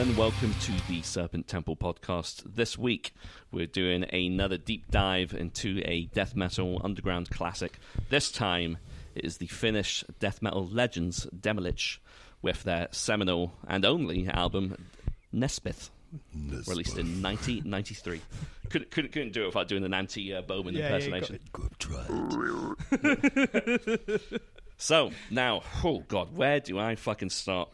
gentlemen, welcome to the Serpent Temple podcast. This week, we're doing another deep dive into a death metal underground classic. This time, it is the Finnish death metal legends Demilich with their seminal and only album Nespithe, released in 1993. Couldn't, couldn't, couldn't do it without doing an Antti uh, Boman Yeah, yeah, you got impersonation. So now, oh god, where do I fucking start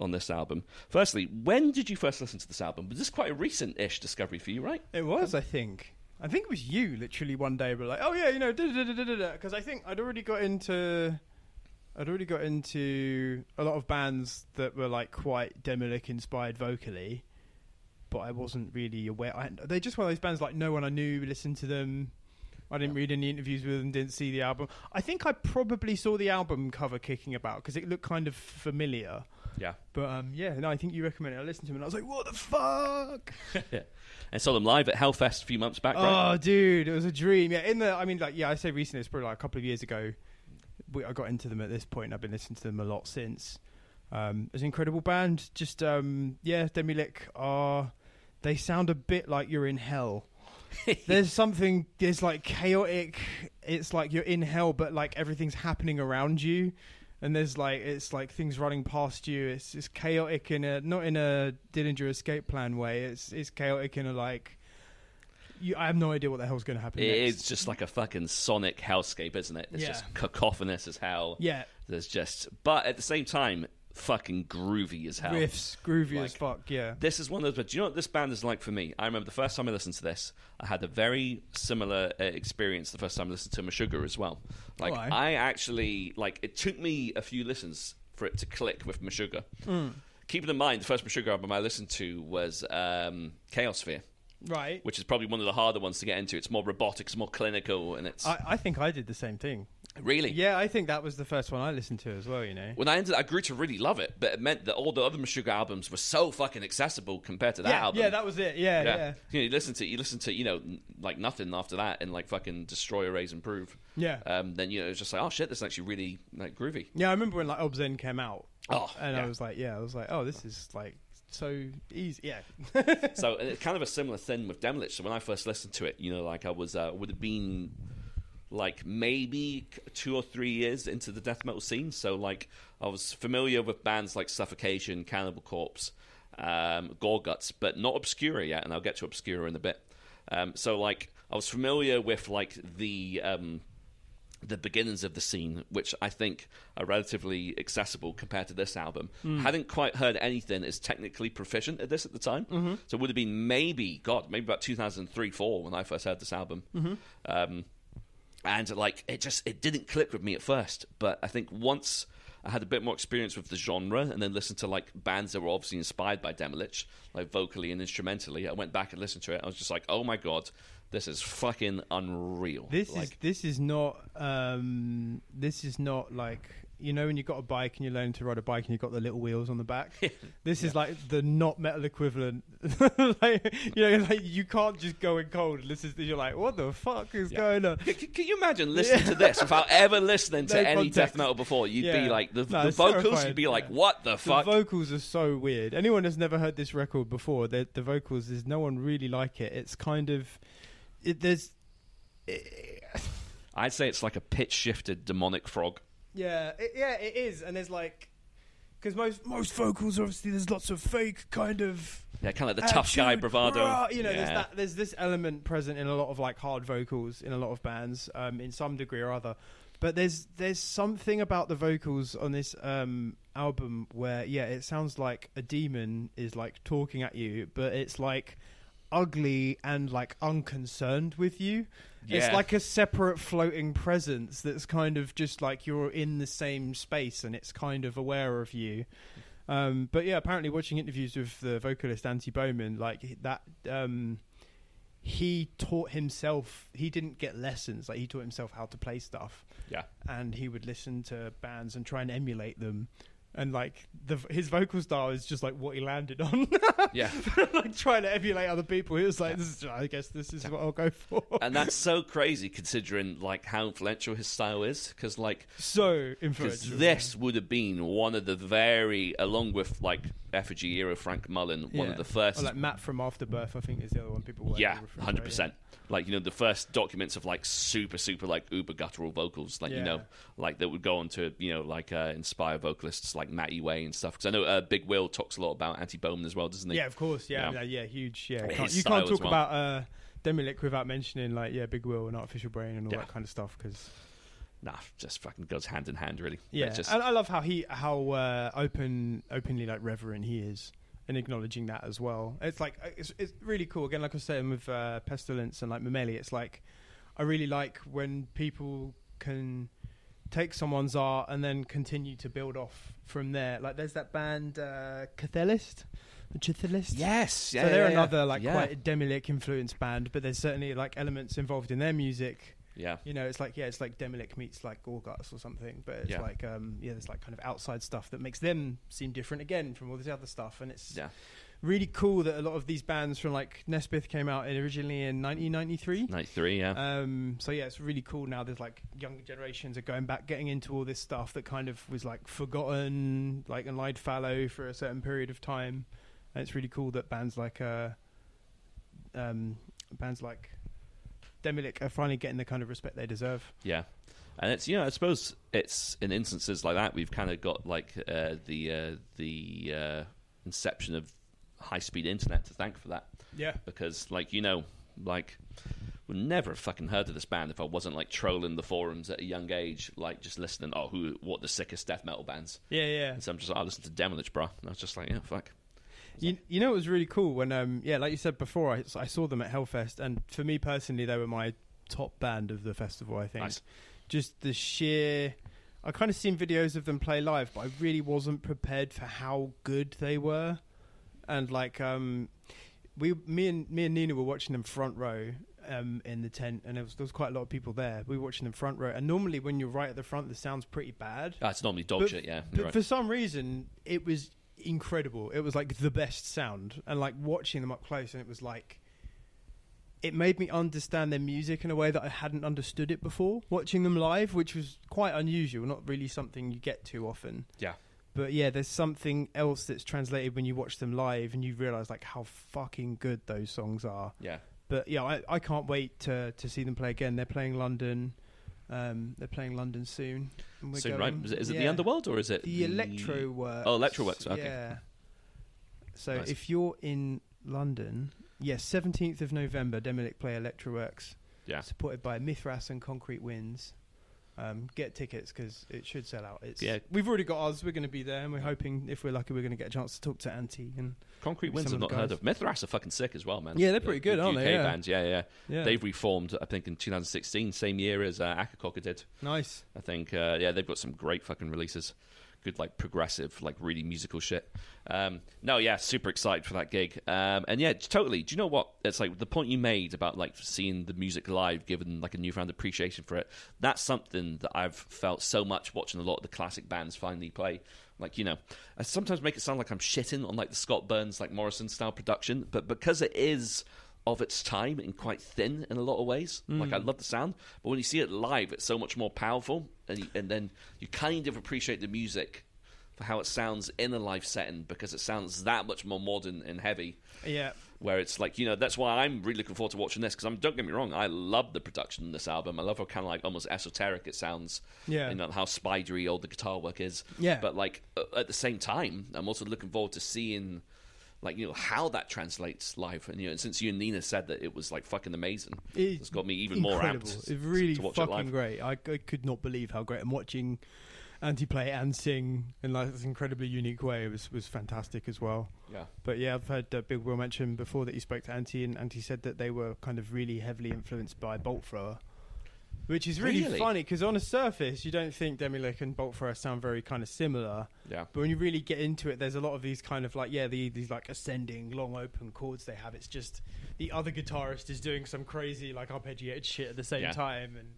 on this album? Firstly, when did you first listen to this album? Was this quite a recent-ish discovery for you, right? It was, I think. I think it was you, literally one day, but like, oh yeah, you know, because I think I'd already got into, I'd already got into a lot of bands that were like quite Demilich inspired vocally, but I wasn't really aware. I, they're just one of those bands like no one I knew listened to them. I didn't read any interviews with them, didn't see the album. I think I probably saw the album cover kicking about because it looked kind of familiar. Yeah. But um, yeah, no, I think you recommended. it. I listened to them and I was like, "What the fuck!" Yeah. And saw them live at Hellfest a few months back, right? Oh, dude, it was a dream. Yeah, in the, I mean, like, yeah, I say recently, it's probably like a couple of years ago. We, I got into them at this point. I've been listening to them a lot since. Um, it's an incredible band. Just, um, yeah, Demilich are. They sound a bit like you're in hell. there's something. There's like chaotic. It's like you're in hell, but like everything's happening around you. And there's like it's like things running past you. It's it's chaotic in a not in a Dillinger escape plan way. It's it's chaotic in a like you, I have no idea what the hell's going to happen. It's just like a fucking sonic hellscape, isn't it? It's Yeah. just cacophonous as hell. yeah, There's just, but at the same time, fucking groovy as hell. riffs, groovy as fuck. Yeah, This is one of those. But do you know what this band is like for me? I remember the first time I listened to this, I had a very similar uh, experience. The first time I listened to Meshuggah as well. Like Alright. I actually like it took me a few listens for it to click with Meshuggah. Mm. Keeping in mind, the first Meshuggah album I listened to was um, Chaosphere, right. which is probably one of the harder ones to get into. It's more robotic, it's more clinical, and it's I, I think I did the same thing. Really Yeah, I think that was the first one I listened to as well. You know. When I ended, I grew to really love it, but it meant that all the other Meshuggah albums were so fucking accessible compared to that yeah, album. yeah, that was it. Yeah, yeah, yeah. You, know, you listen to you listen to you know like nothing after that and like fucking destroy, erase, improve. yeah. Um, then you know it's just like oh shit, this is actually really like groovy. Yeah, I remember when like Obzen came out, Oh, and yeah. I was like, yeah, I was like, oh, this is like so easy. Yeah, so it's kind of a similar thing with Demilich. So when I first listened to it, you know, like I was uh, would have been like maybe two or three years into the death metal scene. So like I was familiar with bands like Suffocation, Cannibal Corpse, um, Gorguts, but not Obscura yet, and I'll get to Obscura in a bit. Um, so like I was familiar with like the um, the beginnings of the scene, which I think are relatively accessible compared to this album. Hadn't quite heard anything as technically proficient at this at the time, so it would have been maybe God, maybe about two thousand three, four when I first heard this album. Um, and like it just it didn't click with me at first, but I think once I had a bit more experience with the genre and then listened to like bands that were obviously inspired by Demilich, like vocally and instrumentally, I went back and listened to it. I was just like, oh my god, this is fucking unreal. this is this is not um this is not like you know when you've got a bike and you're learning to ride a bike and you've got the little wheels on the back. This is like the not metal equivalent. like you know, like you can't just go in cold. This is you're like, what the fuck is Yeah. going on? C- Can you imagine listening to this without ever listening to No any context. death metal before? You'd be like the, No, the vocals. terrifying. You'd be like, Yeah. "What the The fuck?" The vocals are so weird. Anyone that's never heard this record before, the the vocals, there's no one really like it. It's kind of, it, there's, I'd say it's like a pitch shifted demonic frog. Yeah, it, yeah, it is. And there's like, because most most vocals obviously there's lots of fake kind of Yeah, kind of like the tough guy bravado. rah, You know, there's that there's this element present in a lot of like hard vocals in a lot of bands, um, in some degree or other. But there's there's something about the vocals on this um, album where yeah, it sounds like a demon is like talking at you, but it's like ugly and like unconcerned with you. It's like a separate floating presence that's kind of just like you're in the same space and it's kind of aware of you. Um, but yeah, apparently watching interviews with the vocalist Antti Boman, like that, um, he taught himself. He didn't get lessons. Like he taught himself how to play stuff, Yeah. and he would listen to bands and try and emulate them. And like the his vocal style is just like what he landed on. Yeah. like trying to emulate other people. He was like, this is, I guess this is what I'll go for. and that's so crazy considering like how influential his style is because like so influential. this would have been one of the very along with like effigy era frank mullen one Yeah. of the first Or like Matt from Afterbirth, I think is the other one people. were yeah hundred percent like you know the first documents of like super super like uber guttural vocals like you know like that would go on to you know like uh, inspire vocalists like Matti Way and stuff because i know uh, big will talks a lot about Antti Boman as well doesn't he Yeah, of course. Yeah, Yeah. yeah, yeah huge. Yeah, can't, you can't talk well. about uh, Demilich without mentioning like yeah, Big Will and Artificial Brain and all that kind of stuff because nah just fucking goes hand in hand really yeah, just and I love how he how uh, open openly like reverent he is and acknowledging that as well. It's like uh, it's it's really cool. Again, like I was saying with uh, Pestilence and like Mameli, it's like I really like when people can take someone's art and then continue to build off from there. Like there's that band uh, Chthe'ilist. Chthe'ilist? yes yeah so they're yeah, yeah. another like yeah. quite Demilich influenced band, but there's certainly like elements involved in their music. yeah You know, it's like yeah, it's like Demilich meets like Gorguts or something, but it's Yeah. like um yeah, there's like kind of outside stuff that makes them seem different again from all this other stuff, and it's yeah really cool that a lot of these bands from like Nespithe came out originally in 1993. 93 yeah Um, so yeah, it's really cool now. There's like younger generations are going back, getting into all this stuff that kind of was like forgotten, like and lied fallow for a certain period of time. And it's really cool that bands like uh, um, bands like Demilich are finally getting the kind of respect they deserve. Yeah, and it's you know I suppose it's in instances like that we've kind of got like uh, the uh, the uh, inception of high speed internet to thank for that Yeah, because like you know like would never have fucking heard of this band if I wasn't like trolling the forums at a young age like just listening oh who what the sickest death metal bands yeah, yeah. and so I'm just like, I listened to Demilich bro and I was just like yeah fuck You, you know, it was really cool when, um, yeah, like you said before, I, I saw them at Hellfest, and for me personally, they were my top band of the festival. I think Nice. just the sheer. I kind of seen videos of them play live, but I really wasn't prepared for how good they were. And like, um, we, me and me and Nina were watching them front row um, in the tent, and there was, there was quite a lot of people there. We were watching them front row, and normally when you're right at the front, the sound's pretty bad. Ah, it's normally dog But- shit yeah But right. for some reason, it was incredible. It was like the best sound, and like watching them up close, and it was like it made me understand their music in a way that I hadn't understood it before. Watching them live, which was quite unusual, not really something you get too often. yeah But yeah, there's something else that's translated when you watch them live, and you realize like how fucking good those songs are. yeah But yeah, I, I can't wait to to see them play again. They're playing London. Um, they're playing London soon. and we're so going. right is it, is it the Underworld or is it The Electrowerkz. Oh, Electrowerkz, okay. Yeah. So Nice. if you're in London, yes, seventeenth of November, Demilich play Electrowerkz, yeah supported by Mithras and Concrete Winds. Um, get tickets because it should sell out. It's Yeah. we've already got ours. We're going to be there, and we're hoping if we're lucky, we're going to get a chance to talk to Antti. And Concrete Winds I've not the heard of. Mithras are fucking sick as well, man. Yeah, they're pretty The- good, the aren't UK they? Yeah. bands, yeah, yeah. yeah, They've reformed, I think, in 2016, same year as uh, Akakoka did. nice. I think, uh, yeah, they've got some great fucking releases. Good, like progressive, like really musical shit. Um, no, yeah, super excited for that gig. Um, and yeah, totally. Do you know what? It's like the point you made about like seeing the music live, given like a newfound appreciation for it. That's something that I've felt so much watching a lot of the classic bands finally play. Like you know, I sometimes make it sound like I'm shitting on like the Scott Burns, like Morrisound style production, but because it is of its time and quite thin in a lot of ways. Like I mm. love the sound, but when you see it live, it's so much more powerful, and you, and then you kind of appreciate the music for how it sounds in a live setting because it sounds that much more modern and heavy. Yeah, Where it's like you know that's why I'm really looking forward to watching this because I'm don't get me wrong, I love the production in this album. I love how kind of like almost esoteric it sounds. Yeah. you know how spidery all the guitar work is. Yeah. but like at the same time, I'm also looking forward to seeing like you know how that translates live. And you know, since you and Nina said that it was like fucking amazing, It- it's got me even more incredible. amped It's really to watch it fucking live. great. I, I could not believe how great. I'm watching Antti play and sing in like this incredibly unique way. It was was fantastic as well. Yeah, But yeah, I've heard uh, Big Will mention before that he spoke to Antti, and Antti said that they were kind of really heavily influenced by Bolt Thrower, which is really, Really? funny because on a surface you don't think Demilich and Bolt Thrower sound very kind of similar, yeah, but when you really get into it, there's a lot of these kind of like yeah, the, these like ascending long open chords they have. It's just the other guitarist is doing some crazy like arpeggiated shit at the same Yeah. time, and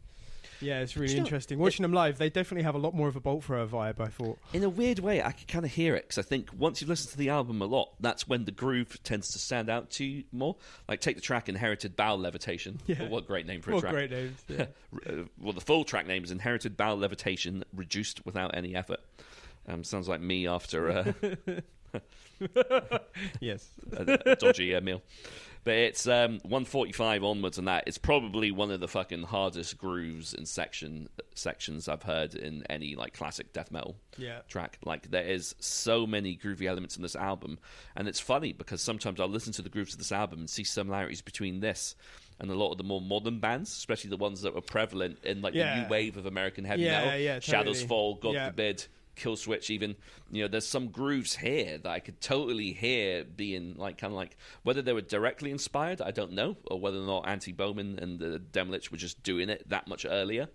Yeah, it's really you know, interesting. Watching them live, they definitely have a lot more of a bolt thrower vibe. I thought. In a weird way, I can kind of hear it because I think once you've listened to the album a lot, that's when the groove tends to stand out to you more. Like take the track "Inherited Bowel Levitation." Yeah. Well, what a great name for a What track! great names. Yeah. Uh, well, the full track name is "Inherited Bowel Levitation," reduced without any effort. Um, sounds like me after uh, yes. a, a dodgy uh, meal. But it's um, 145 onwards, and that it's probably one of the fucking hardest grooves and section sections I've heard in any like classic death metal Yeah. track. Like there is so many groovy elements in this album, and it's funny because sometimes I'll listen to the grooves of this album and see similarities between this and a lot of the more modern bands, especially the ones that were prevalent in like the new wave of American heavy Yeah, metal. yeah, Shadows. Fall, God Yeah. forbid. Kill Switch, even you know, there's some grooves here that I could totally hear being like kind of like whether they were directly inspired, I don't know, or whether or not Antti Boman and the Demilich were just doing it that much earlier.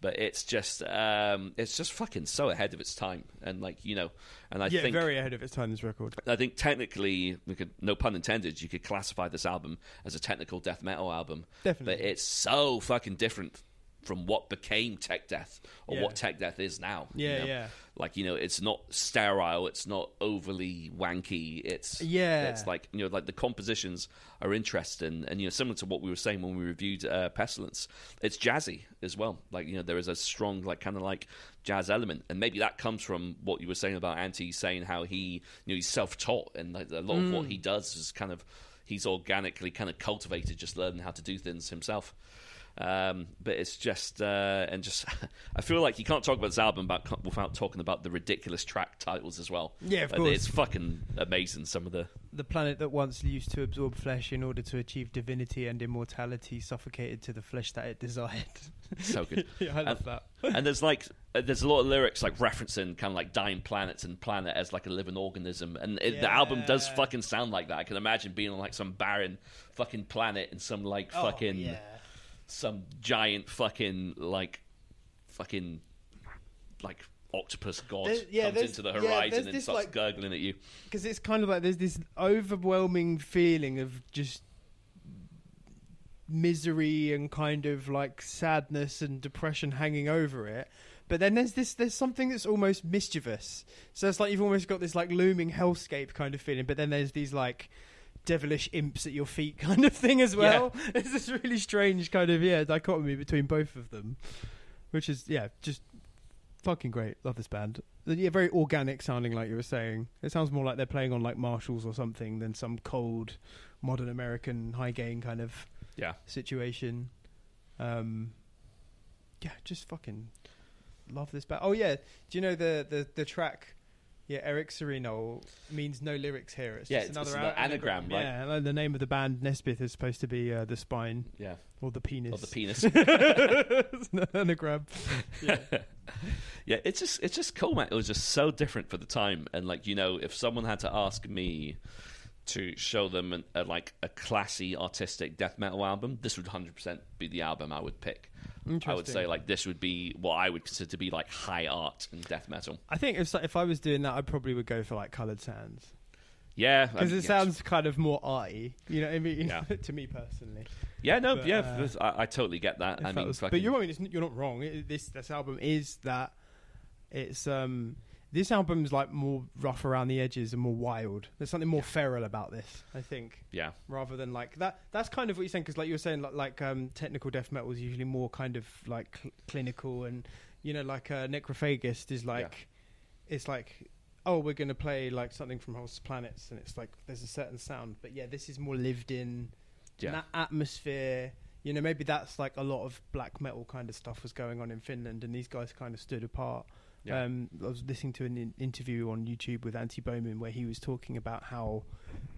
But it's just, um, it's just fucking so ahead of its time, and like you know, and I yeah, think very ahead of its time. This record. I think technically, we could, no pun intended, you could classify this album as a technical death metal album. Definitely. But it's so fucking different from what became tech death or Yeah. what tech death is now. you Yeah, know? yeah. Like, you know, it's not sterile, it's not overly wanky. It's Yeah. It's like, you know, like the compositions are interesting and, you know, similar to what we were saying when we reviewed uh, Pestilence, it's jazzy as well. Like, you know, there is a strong, like, kind of like jazz element. And maybe that comes from what you were saying about Antti saying how he, you know, he's self taught and like, a lot of Mm. what he does is kind of, he's organically kind of cultivated just learning how to do things himself. Um, but it's just uh, and just I feel like you can't talk about this album about, without talking about the ridiculous track titles as well. Yeah, of course. It's fucking amazing. Some of the The planet that once used to absorb flesh in order to achieve divinity and immortality suffocated to the flesh that it desired. so good. yeah, I love that. and there's like uh, there's a lot of lyrics like referencing kind of like dying planets and planet as like a living organism, and it, the album does fucking sound like that. I can imagine being on like some barren fucking planet and some like Oh, fucking some giant fucking like fucking like octopus god There- yeah, comes into the horizon there's and starts like- gurgling at you. because it's kind of like there's this overwhelming feeling of just misery and kind of like sadness and depression hanging over it but then there's this there's something that's almost mischievous so it's like you've almost got this like looming hellscape kind of feeling but then there's these like devilish imps at your feet kind of thing as well it's this really strange kind of yeah dichotomy between both of them which is yeah just fucking great love this band yeah, very organic sounding, like you were saying. It sounds more like they're playing on like Marshalls or something than some cold, modern American high gain kind of Yeah, situation. Um, yeah, just fucking love this band. Oh yeah, do you know the the the track? Yeah, Erecshyrinol means no lyrics here. It's Yeah, just it's- another it's an anagram, right? Yeah, and the name of the band Nespithe is supposed to be uh, the spine yeah, or the penis. or the penis. it's an anagram. Yeah. yeah, it's just it's just cool, man. It was just so different for the time, and like you know, if someone had to ask me to show them an, a, like a classy artistic death metal album, this would hundred percent be the album I would pick. I would say like this would be what I would consider to be like high art and death metal. I think if if I was doing that, I probably would go for like Coloured Sands. Yeah, because I- it yeah, sounds kind of more arty. You know what I mean? Yeah. to me personally. Yeah, no, but, yeah, uh, I, I totally get that. I mean, was- fucking, but you're, I mean, you're not wrong. It, this this album is that. It's um. This album's like more rough around the edges and more wild. There's something more feral about this, I think, yeah, rather than like that. That's kind of what you're saying because, like you were saying, like, like um, technical death metal is usually more kind of like cl- clinical, and you know, like uh, Necrophagist is like, it's like, oh, we're gonna play like something from Host Planets, and it's like there's a certain sound, but yeah, this is more lived in, yeah, that atmosphere. You know, maybe that's like a lot of black metal kind of stuff was going on in Finland, and these guys kind of stood apart. Yeah. Um, I was listening to an in- interview on YouTube with Antti Boman where he was talking about how,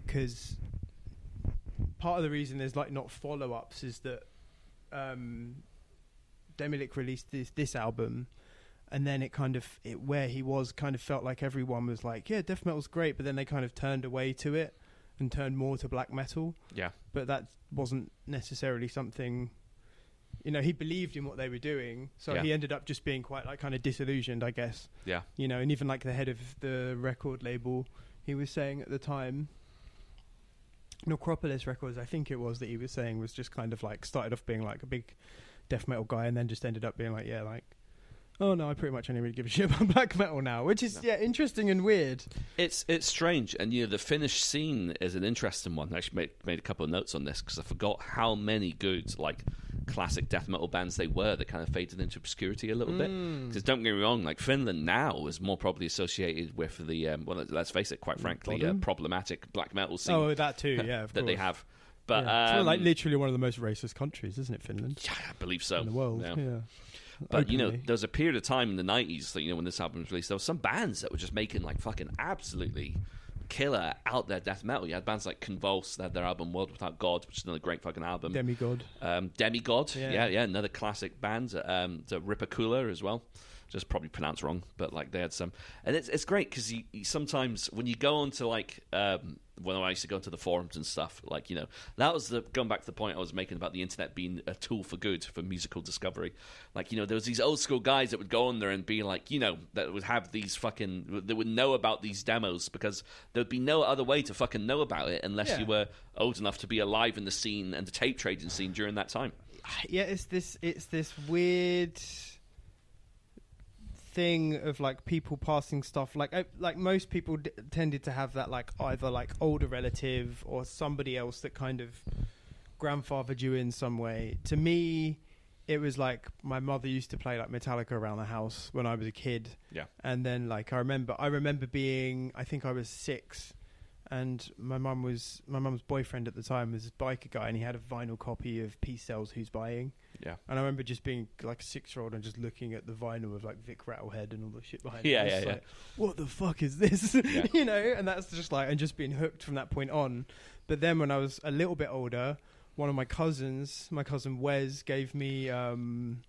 because part of the reason there's like not follow ups is that um, Demilich released this this album, and then it kind of it where he was kind of felt like everyone was like, yeah, death metal's great, but then they kind of turned away to it and turned more to black metal yeah, but that wasn't necessarily something you know he believed in what they were doing so Yeah. he ended up just being quite like kind of disillusioned i guess yeah, you know and even like the head of the record label he was saying at the time necropolis records i think it was that he was saying was just kind of like started off being like a big death metal guy, and then just ended up being like, yeah, like, oh no, I pretty much only really give a shit about black metal now, which is yeah, interesting and weird. It's it's strange, and you know the Finnish scene is an interesting one. I actually made made a couple of notes on this because I forgot how many good like classic death metal bands they were that kind of faded into obscurity a little bit. Mm. Because don't get me wrong, like Finland now is more probably associated with the um, well, let's face it, quite frankly, uh, problematic black metal scene Oh, that too, yeah, of that they have. But Yeah. It's like um, literally one of the most racist countries, isn't it, Finland? yeah, I believe so in the world. Yeah. Yeah. But you know, Openly. there was a period of time in the nineties, that you know, when this album was released, there were some bands that were just making like fucking absolutely killer out there death metal. You had bands like Convulse, they had their album World Without God, which is another great fucking album. demigod. um, Demigod, Yeah. yeah. yeah, another classic band. Um, the Rippercooler as well. Just probably pronounced wrong, but like they had some, and it's it's great because you, you sometimes when you go on to like um, when I used to go into the forums and stuff, like you know that was the going back to the point I was making about the internet being a tool for good for musical discovery. Like you know there was these old school guys that would go on there and be like you know that would have these fucking that would know about these demos because there would be no other way to fucking know about it unless Yeah. you were old enough to be alive in the scene and the tape trading scene during that time. yeah, it's this it's this weird thing of like people passing stuff like uh, like most people d- tended to have that like either like older relative or somebody else that kind of grandfathered you in some way. To me it was like my mother used to play like metallica around the house when i was a kid. Yeah. and then like i remember i remember being i think i was six and my mum was my mum's boyfriend at the time was a biker guy and he had a vinyl copy of Peace Sells who's buying Yeah. and I remember just being like a six year old and just looking at the vinyl of like Vic Rattlehead and all the shit behind Yeah, it. yeah, yeah. like, what the fuck is this? Yeah. you know, and that's just like, and just being hooked from that point on. But then when I was a little bit older, one of my cousins, my cousin Wes, gave me um,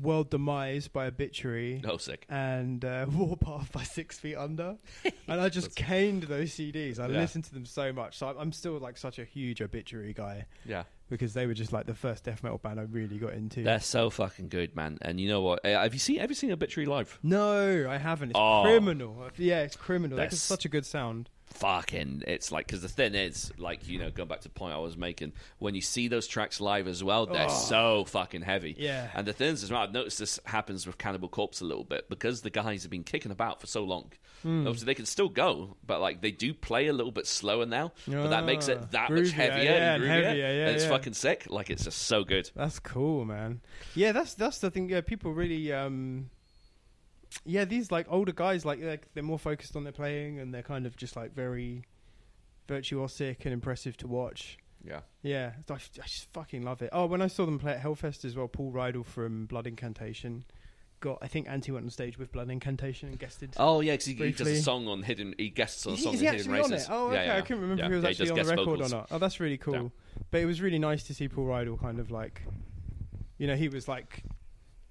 World Demise by Obituary. Oh, sick. And uh, Warpath by Six Feet Under, and I just caned those CDs. I Yeah. listened to them so much, so I'm- I'm still like such a huge Obituary guy Yeah. because they were just like the first death metal band I really got into. They're so fucking good, man. And you know what? Uh, Have you seen? Have you seen Obituary live? No, I haven't. It's Oh. criminal. Yeah, it's criminal. That's That's- such a good sound. Fucking, it's like because the thing is, like you know, going back to the point I was making, when you see those tracks live as well, they're Oh. so fucking heavy. Yeah. And the thing is, as well, I've noticed this happens with Cannibal Corpse a little bit because the guys have been kicking about for so long. Hmm. Obviously, they can still go, but like they do play a little bit slower now. but that makes Ah, it that much heavier yeah, and and groovier, heavier, yeah, and it's yeah. fucking sick. Like it's just so good. That's cool, man. Yeah, that's that's the thing. Yeah, people really. um Yeah, these like older guys, like like they're more focused on their playing, and they're kind of just like very virtuosic and impressive to watch. Yeah. Yeah, I, I just fucking love it. Oh, when I saw them play at Hellfest as well, Paul Riedl from Blood Incantation got. I think Antti went on stage with Blood Incantation and guested. Oh yeah, because he, he does a song on hidden. He guests on a Is song he, is on he Hidden on Races. it? Oh, okay. Yeah, yeah. I couldn't remember Yeah. if he was Yeah, actually does on the record vocals. or not. Oh, that's really cool. But it was really nice to see Paul Riedl kind of like, you know, he was like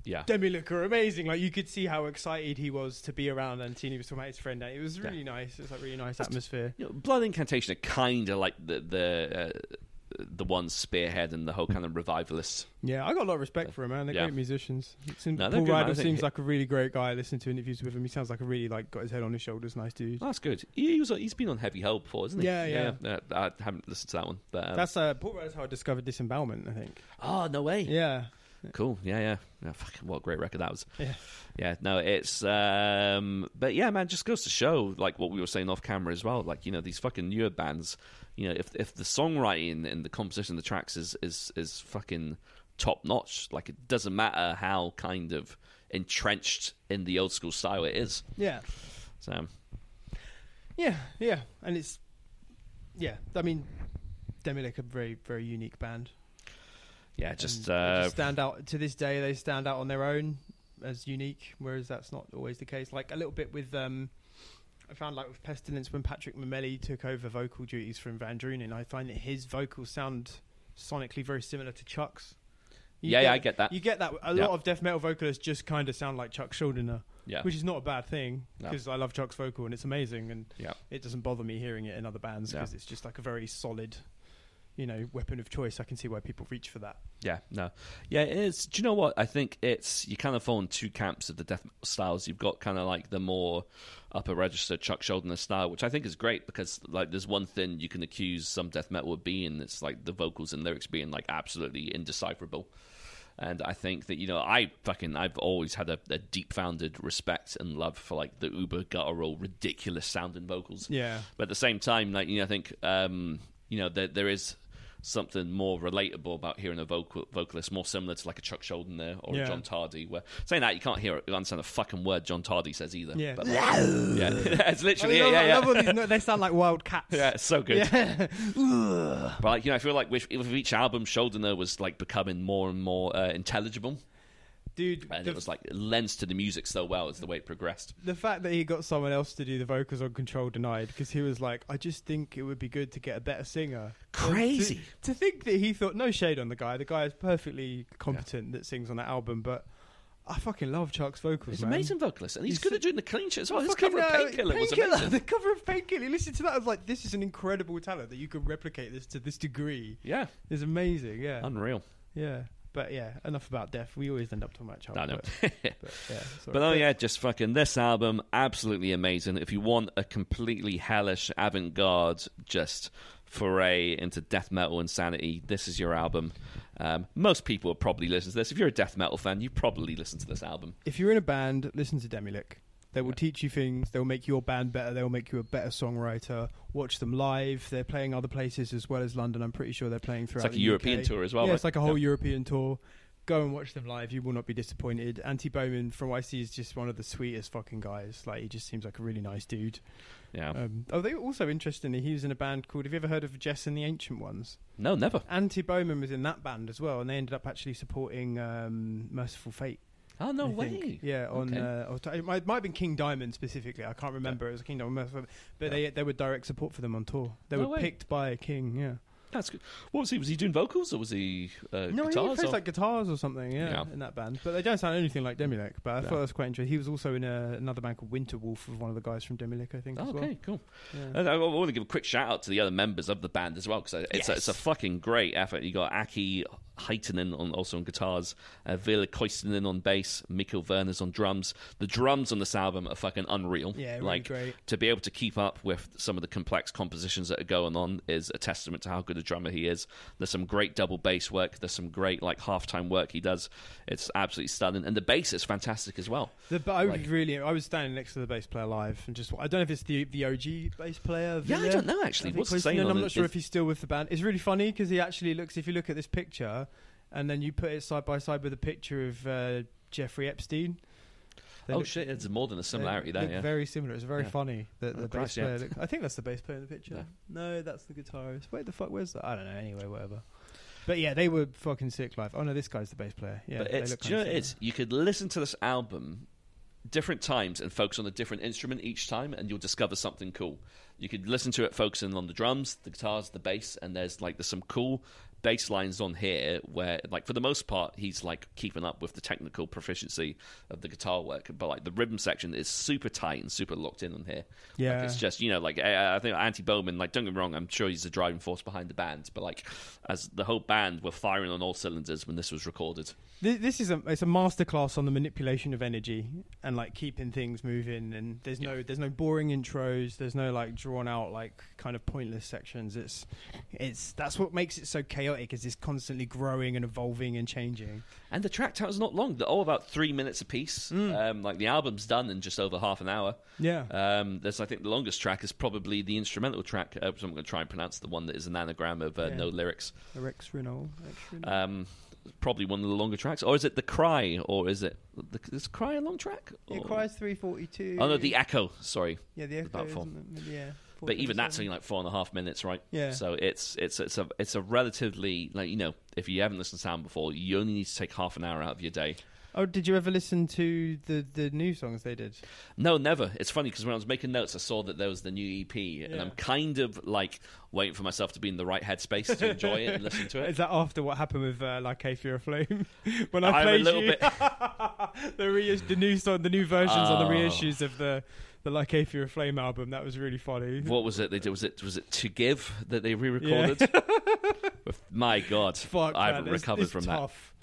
Yeah. Demi Looker, amazing. Like you could see how excited he was to be around, and he was talking about his friend. It was really nice. It was like really nice atmosphere. you know, Blood Incantation are kind of like the the uh, the ones spearheading the whole kind of revivalist. Yeah, I got a lot of respect for him, man. They're Yeah. great musicians. No, Paul good, man. I Riedl think seems like a really great guy. I listened to interviews with him. He sounds like a really like got his head on his shoulders, nice dude. Oh, that's good. He, he was he's been on Heavy Hell before, isn't he? Yeah, yeah. yeah. I haven't listened to that one, but um, That's uh, Paul Riedl's how I discovered Disembowelment. I think. oh no way. Yeah, Cool. Yeah, yeah. yeah fucking what a great record that was. yeah. Yeah, no, it's um but yeah, man, just goes to show like what we were saying off camera as well. Like, you know, these fucking newer bands, you know, if if the songwriting and the composition of the tracks is is is fucking top notch, like it doesn't matter how kind of entrenched in the old school style it is. Yeah. So Yeah, yeah, and it's yeah. I mean, Demilich a very very unique band. Yeah, just uh just stand out to this day. They stand out on their own as unique, whereas that's not always the case. Like a little bit with um, I found like with Pestilence when Patrick Mameli took over vocal duties from Van Drunen, I find that his vocals sound sonically very similar to Chuck's. You Yeah, yeah, I get that. You get that. A Yeah. lot of death metal vocalists just kind of sound like Chuck Schuldiner, yeah. which is not a bad thing No. because I love Chuck's vocal and it's amazing, and Yeah. it doesn't bother me hearing it in other bands because it's just like a very solid, you know, weapon of choice. I can see why people reach for that. Yeah, no. Yeah, it is. Do you know what? I think it's you kind of fall in two camps of the death metal styles. You've got kind of like the more upper register Chuck Schuldiner style, which I think is great because like there's one thing you can accuse some death metal of being, it's like the vocals and lyrics being like absolutely indecipherable. And I think that you know, I fucking, I've always had a, a deep founded respect and love for like the uber guttural, ridiculous sounding vocals. Yeah. But at the same time, like you know, I think um, you know there there is something more relatable about hearing a vocal vocalist more similar to like a Chuck Schuldiner there or Yeah. a John Tardy. Where saying that you can't hear you understand a fucking word John Tardy says either. Yeah. But, like, yeah, it's I, literally love, yeah, I yeah. love these. They sound like wild cats. Yeah, it's so good. Yeah. But like, you know, I feel like with, with each album, Schuldiner was like becoming more and more uh, intelligible, Dude, and the, it was like it lends to the music so well as the way it progressed. the fact that he got someone else to do the vocals on Control denied because he was like, I just think it would be good to get a better singer. Crazy. To, to think that he thought, no shade on the guy. The guy is perfectly competent that sings on that album, but I fucking love Chuck's vocals. He's man. amazing vocalist, and he's, He's good so- at doing the clean shit as well. His cover of Painkiller was amazing. The cover of Painkiller. Listen to that. I was like, this is an incredible talent that you can replicate this to this degree. Yeah, It's amazing. Yeah. unreal. yeah. But yeah, enough about death. We always end up talking about Chuck. I know. But, but yeah. But oh yeah, just fucking this album, absolutely amazing. If you want a completely hellish avant-garde, just foray into death metal insanity, this is your album. Um, most people probably listen to this. If you're a death metal fan, you probably listen to this album. if you're in a band, listen to Demilich. They will Yeah. teach you things. They'll make your band better. They'll make you a better songwriter. Watch them live. They're playing other places as well as London. I'm pretty sure they're playing throughout. It's like a European UK. tour as well. yeah, right? it's like a whole Yeah. European tour. Go and watch them live. You will not be disappointed. Antti Boman, from what I see, is just one of the sweetest fucking guys. Like he just seems like a really nice dude. Yeah. Um, oh, they also interestingly, he was in a band called. Have you ever heard of Jess and the Ancient Ones? No, never. Antti Boman was in that band as well, and they ended up actually supporting um, Mercyful Fate. Oh no I way. think. Yeah, on Okay. uh, it might, have been King Diamond specifically. I can't remember. It was King Diamond, but Yeah. they they were direct support for them on tour. They No were way. picked by a King. Yeah. That's good. What was he? Was he doing vocals or was he uh, No, he guitars? plays or- like guitars or something. Yeah, Yeah. in that band, but they don't sound anything like Demilich. But I No. thought that was quite interesting. He was also in a, another band called Winter Wolf with one of the guys from Demilich, I think. Oh, as well. okay, cool. Yeah. And I want to give a quick shout out to the other members of the band as well because it's a, it's a fucking great effort. You got Aki Hytönen on also on guitars, uh, Ville Koistinen on bass, Mikko Virnes on drums. The drums on this album are fucking unreal. Yeah, really like great. to be able to keep up with some of the complex compositions that are going on is a testament to how good drummer he is. There's some great double bass work. There's some great like halftime work he does. It's absolutely stunning, and the bass is fantastic as well. The, I was Like- really, I was standing next to the bass player live, and just I don't know if it's the the OG bass player. Yeah, I don't know actually. What's the saying? I'm not sure if he's still with the band. It's really funny because he actually looks. If you look at this picture, and then you put it side by side with a picture of uh, Jeffrey Epstein. They Oh look- shit! It's more than a they similarity there. Yeah. very similar. It's very Yeah. funny that Oh, the bass Christ, yeah. player. Look, I think that's the bass player in the picture. Yeah. No, that's the guitarist. Where the fuck was that? I don't know. Anyway, whatever. But yeah, they were fucking sick live. Oh no, this guy's the bass player. Yeah, but it's you know it is? You could listen to this album different times and focus on a different instrument each time, and you'll discover something cool. You could listen to it focusing on the drums, the guitars, the bass, and there's like there's some cool bass lines on here where like for the most part he's like keeping up with the technical proficiency of the guitar work but like the rhythm section is super tight and super locked in on here Yeah. like, it's just you know like I, I think Antti Boman like don't get me wrong i'm sure he's the driving force behind the band but like as the whole band were firing on all cylinders when this was recorded This, is a it's a masterclass on the manipulation of energy and like keeping things moving. And there's no there's no boring intros. There's no like drawn out like kind of pointless sections. It's it's that's what makes it so chaotic. Is it's constantly growing and evolving and changing. And the track time's not long. They're all about three minutes apiece. Mm. Um, like the album's done in just over half an hour. Yeah. Um, there's, I think, the longest track is probably the instrumental track. Uh, so I'm going to try and pronounce the one that is an anagram of uh, Yeah. no lyrics. Rex Renault. Rex Um, probably one of the longer tracks, or is it the Cry, or is it the, is Cry a long track? yeah, Or- Cries three forty two. Oh no, the Echo. Sorry, yeah the about echo. four. isn't it? Yeah. But even that's only like four and a half minutes, right? Yeah. So it's it's it's a it's a relatively like you know if you haven't listened to sound before, you only need to take half an hour out of your day. Oh, did you ever listen to the the new songs they did? No, never. It's funny because when I was making notes, I saw that there was the new EP, and Yeah. I'm kind of like waiting for myself to be in the right headspace to enjoy it and listen to it. Is that after what happened with uh, Like a Fear of Flame? when I I'm a played little you bit- the reis- the new song, the new versions on the Oh. reissues of the the Like a Fear of Flame album. That was really funny. What was it they did? Was it was it To Give that they re-recorded? With- My God, Fuck, I haven't recovered it's from tough.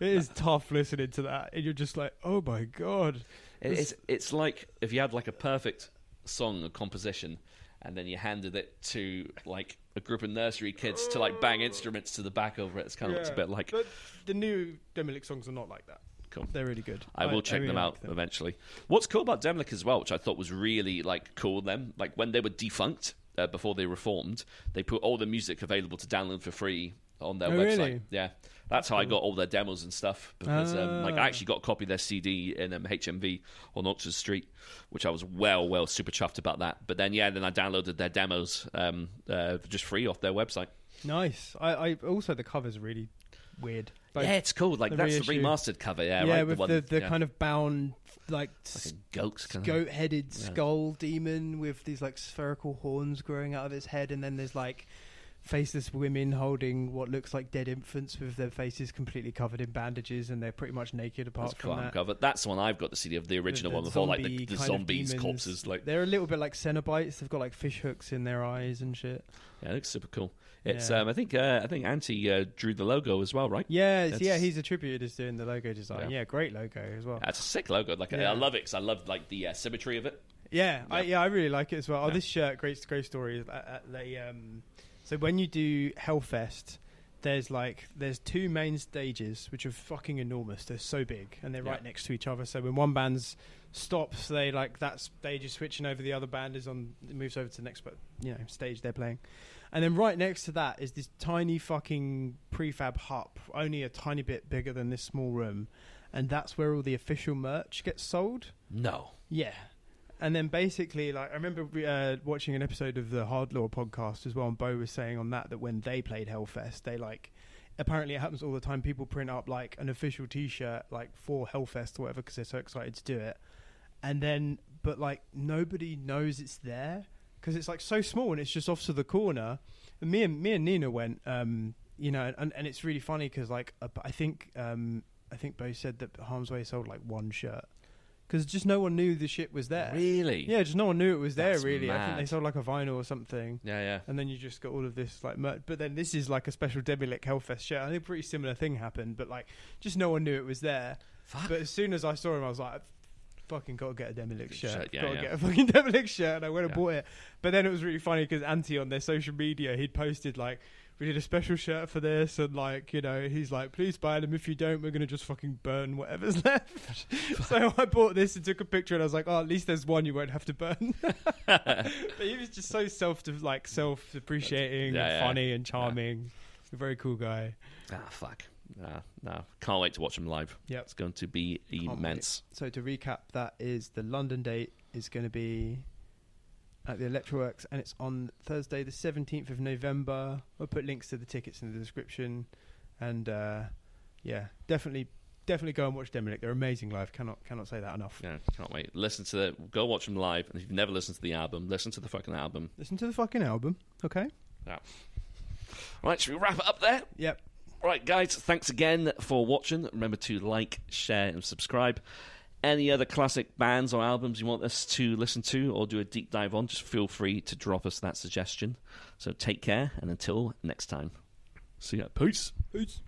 It is tough listening to that, and you're just like, oh my god. that. It- It's it's like if you had like a perfect song or composition, and then you handed it to like a group of nursery kids to like bang instruments to the back over it. It's kind of looks a bit like. But the new Demilich songs are not like that. Cool. They're really good. I will check really them like out eventually. What's cool about Demilich as well, which I thought was really like cool, them like when they were defunct uh, before they reformed, they put all the music available to download for free on their Oh, website. really? Yeah, that's how I got all their demos and stuff. Because um, like I Ah. actually got a copy of their CD in um, HMV on Oxford Street, which I was well, well super chuffed about that. But then yeah, then I downloaded their demos um, uh, just free off their website. Nice. I, I also the cover's really weird. Like, yeah, it's cool. Like the that's the remastered cover. Yeah, yeah, right. with one, the, the yeah. kind of bound like, like goat goat headed Yeah. skull demon with these like spherical horns growing out of his head, and then there's like faceless women holding what looks like dead infants with their faces completely covered in bandages, and they're pretty much naked apart That's from that. cover. That's the one I've got the CD of the original the one with all like the, the zombies corpses. Like They're a little bit like Cenobites. They've got like fish hooks in their eyes and shit. yeah, it looks super cool. It's Yeah. um, I think uh, I think Antti uh, drew the logo as well, right? Yeah, yeah, he's attributed as doing the logo design. Yeah. Yeah, great logo as well. That's a sick logo. Like I- Yeah. I love it because I love like the uh, symmetry of it. Yeah, I, Yeah. I really like it as well. Oh, this shirt, great, great story. At, at the, um, so when you do Hellfest, there's like there's two main stages which are fucking enormous. They're so big and they're right next to each other. So when one band's stops, they like that stage is switching over. The other band is on it moves over to the next, but you know stage they're playing. And then right next to that is this tiny fucking prefab hut, only a tiny bit bigger than this small room, and that's where all the official merch gets sold. No, Yeah. And then basically, like I remember uh, watching an episode of the Hard Lore podcast as well, and Bo was saying on that that when they played Hellfest, they like apparently it happens all the time. People print up like an official T-shirt like for Hellfest or whatever because they're so excited to do it, and then but like nobody knows it's there because it's like so small and it's just off to the corner. And me and me and Nina went, um, you know, and, and it's really funny because like uh, I think um, I think Bo said that Harm's Way sold like one shirt because just no one knew the shit was there. really? Yeah, just no one knew it was there. That's really, I think they sold like a vinyl or something, yeah, yeah. and then you just got all of this like. Mer- but then this is like a special Demilich Hellfest shirt. I think a pretty similar thing happened, but like just no one knew it was there. Fuck. But as soon as I saw him, I was like, "Fucking got to get a Demilich shirt. Shirt, yeah, got to yeah. get a fucking Demilich shirt." And I went and Yeah. bought it. But then it was really funny because Antti on their social media, he'd posted like. We did a special shirt for this, and like you know, he's like, "Please buy them. If you don't, we're gonna just fucking burn whatever's left." so I bought this and took a picture, and I was like, "Oh, at least there's one you won't have to burn." but he was just so self, like self-appreciating, Yeah, and yeah. funny, and charming. A very cool guy. ah, fuck. Nah, nah. Can't wait to watch them live. Yep. It's going to be wait. immense. So to recap, that is the London date is going to be at the Electrowerkz, and it's on Thursday, the seventeenth of November. We'll put links to the tickets in the description, and uh, yeah, definitely, definitely go and watch Demilich. They're amazing live. Cannot cannot say that enough. Yeah, can't wait. Listen to the. Go watch them live, and if you've never listened to the album, listen to the fucking album. Listen to the fucking album, okay? Yeah. Right, should we wrap it up there? Yep. Right, guys, thanks again for watching. Remember to like, share, and subscribe. Any other classic bands or albums you want us to listen to or do a deep dive on, just feel free to drop us that suggestion. So take care, and until next time, see ya. Peace. Peace.